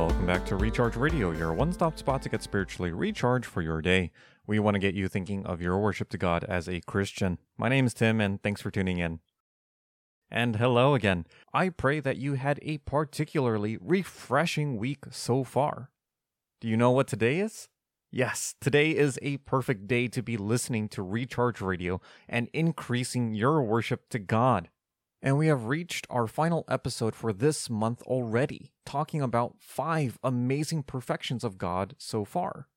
Welcome back to Recharge Radio, your one stop spot to get spiritually recharged for your day. We want to get you thinking of your worship to God as a Christian. My name is Tim, and thanks for tuning in. And hello again. I pray that you had a particularly refreshing week so far. Do you know what today is? Yes, today is a perfect day to be listening to Recharge Radio and increasing your worship to God. And we have reached our final episode for this month already, talking about five amazing perfections of God so far.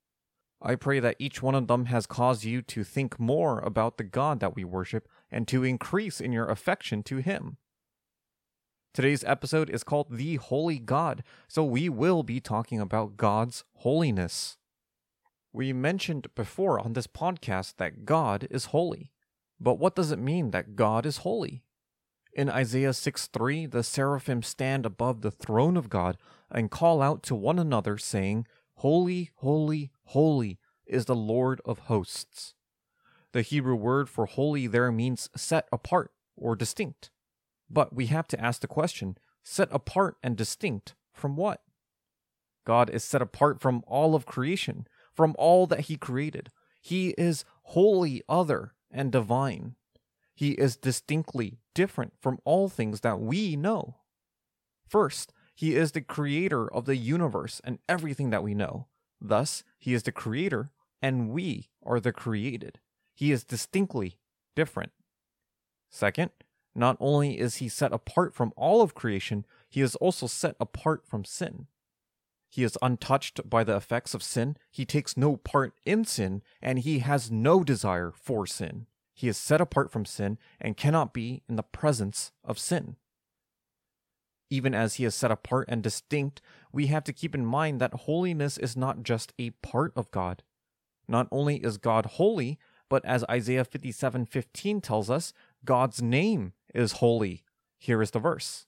I pray that each one of them has caused you to think more about the God that we worship and to increase in your affection to Him. Today's episode is called The Holy God, so we will be talking about God's holiness. We mentioned before on this podcast that God is holy. But what does it mean that God is holy? In Isaiah 6 3, the seraphim stand above the throne of God and call out to one another, saying, Holy, holy, holy is the Lord of hosts. The Hebrew word for holy there means set apart or distinct. But we have to ask the question set apart and distinct from what? God is set apart from all of creation, from all that He created. He is wholly other and divine. He is distinctly different from all things that we know. First, he is the creator of the universe and everything that we know. Thus, he is the creator, and we are the created. He is distinctly different. Second, not only is he set apart from all of creation, he is also set apart from sin. He is untouched by the effects of sin, he takes no part in sin, and he has no desire for sin. He is set apart from sin and cannot be in the presence of sin. Even as he is set apart and distinct, we have to keep in mind that holiness is not just a part of God. Not only is God holy, but as Isaiah 57:15 tells us, God's name is holy. Here is the verse.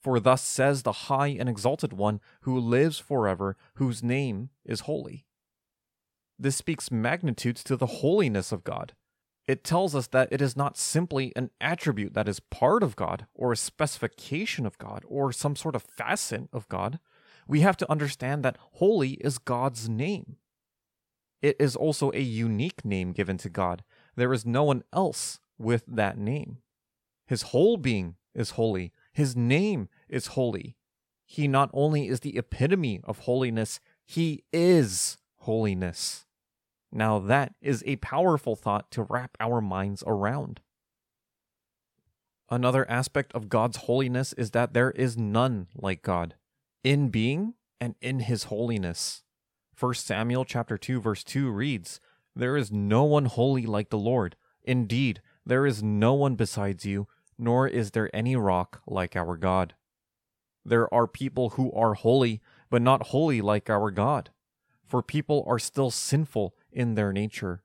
For thus says the high and exalted one who lives forever, whose name is holy. This speaks magnitudes to the holiness of God. It tells us that it is not simply an attribute that is part of God, or a specification of God, or some sort of facet of God. We have to understand that holy is God's name. It is also a unique name given to God. There is no one else with that name. His whole being is holy, His name is holy. He not only is the epitome of holiness, He is holiness. Now, that is a powerful thought to wrap our minds around. Another aspect of God's holiness is that there is none like God in being and in his holiness. 1 Samuel chapter 2 verse 2 reads, "There is no one holy like the Lord. Indeed, there is no one besides you, nor is there any rock like our God." There are people who are holy, but not holy like our God. For people are still sinful in their nature.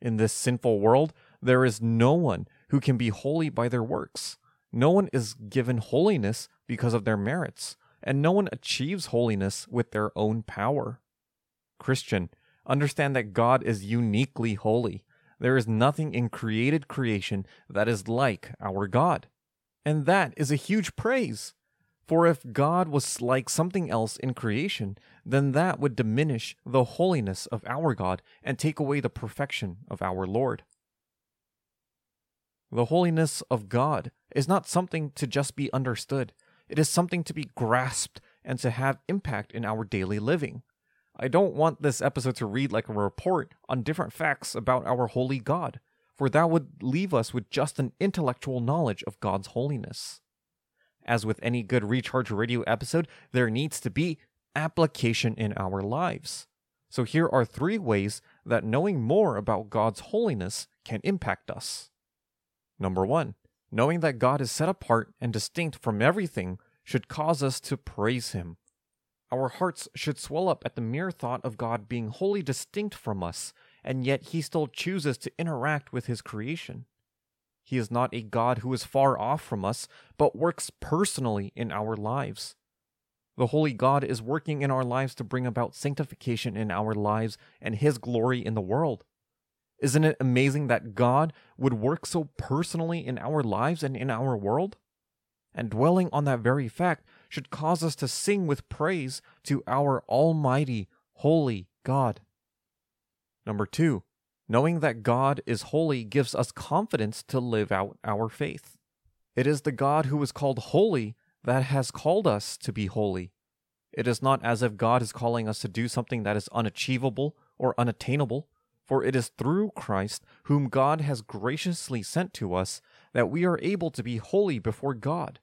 In this sinful world, there is no one who can be holy by their works. No one is given holiness because of their merits, and no one achieves holiness with their own power. Christian, understand that God is uniquely holy. There is nothing in created creation that is like our God. And that is a huge praise. For if God was like something else in creation, then that would diminish the holiness of our God and take away the perfection of our Lord. The holiness of God is not something to just be understood, it is something to be grasped and to have impact in our daily living. I don't want this episode to read like a report on different facts about our holy God, for that would leave us with just an intellectual knowledge of God's holiness. As with any good Recharge Radio episode, there needs to be application in our lives. So here are three ways that knowing more about God's holiness can impact us. Number one, knowing that God is set apart and distinct from everything should cause us to praise Him. Our hearts should swell up at the mere thought of God being wholly distinct from us, and yet He still chooses to interact with His creation. He is not a God who is far off from us, but works personally in our lives. The Holy God is working in our lives to bring about sanctification in our lives and His glory in the world. Isn't it amazing that God would work so personally in our lives and in our world? and dwelling on that very fact should cause us to sing with praise to our Almighty, Holy God. Number two, knowing that God is holy gives us confidence to live out our faith. It is the God who is called holy that has called us to be holy. It is not as if God is calling us to do something that is unachievable or unattainable, for it is through Christ, whom God has graciously sent to us, that we are able to be holy before God.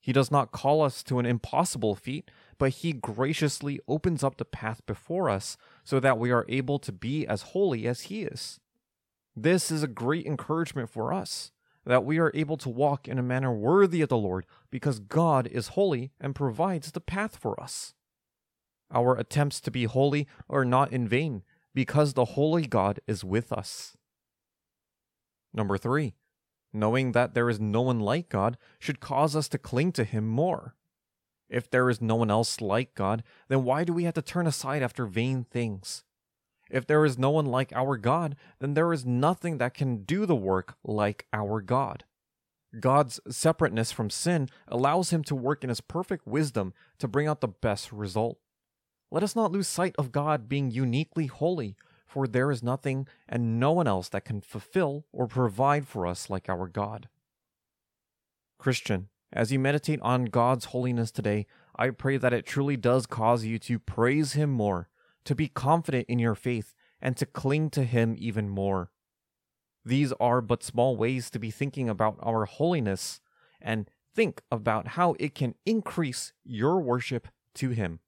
He does not call us to an impossible feat, but He graciously opens up the path before us so that we are able to be as holy as He is. This is a great encouragement for us, that we are able to walk in a manner worthy of the Lord because God is holy and provides the path for us. Our attempts to be holy are not in vain because the holy God is with us. Number three, knowing that there is no one like God should cause us to cling to Him more. If there is no one else like God, then why do we have to turn aside after vain things? If there is no one like our God, then there is nothing that can do the work like our God. God's separateness from sin allows him to work in his perfect wisdom to bring out the best result. Let us not lose sight of God being uniquely holy, for there is nothing and no one else that can fulfill or provide for us like our God. Christian, as you meditate on God's holiness today, I pray that it truly does cause you to praise Him more, to be confident in your faith, and to cling to Him even more. These are but small ways to be thinking about our holiness and think about how it can increase your worship to Him.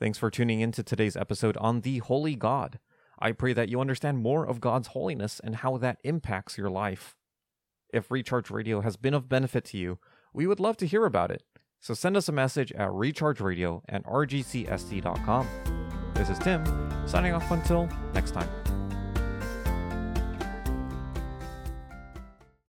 Thanks for tuning in to today's episode on the Holy God. I pray that you understand more of God's holiness and how that impacts your life. If Recharge Radio has been of benefit to you, we would love to hear about it. So send us a message at rechargeradio at rgcsd.com. This is Tim, signing off until next time.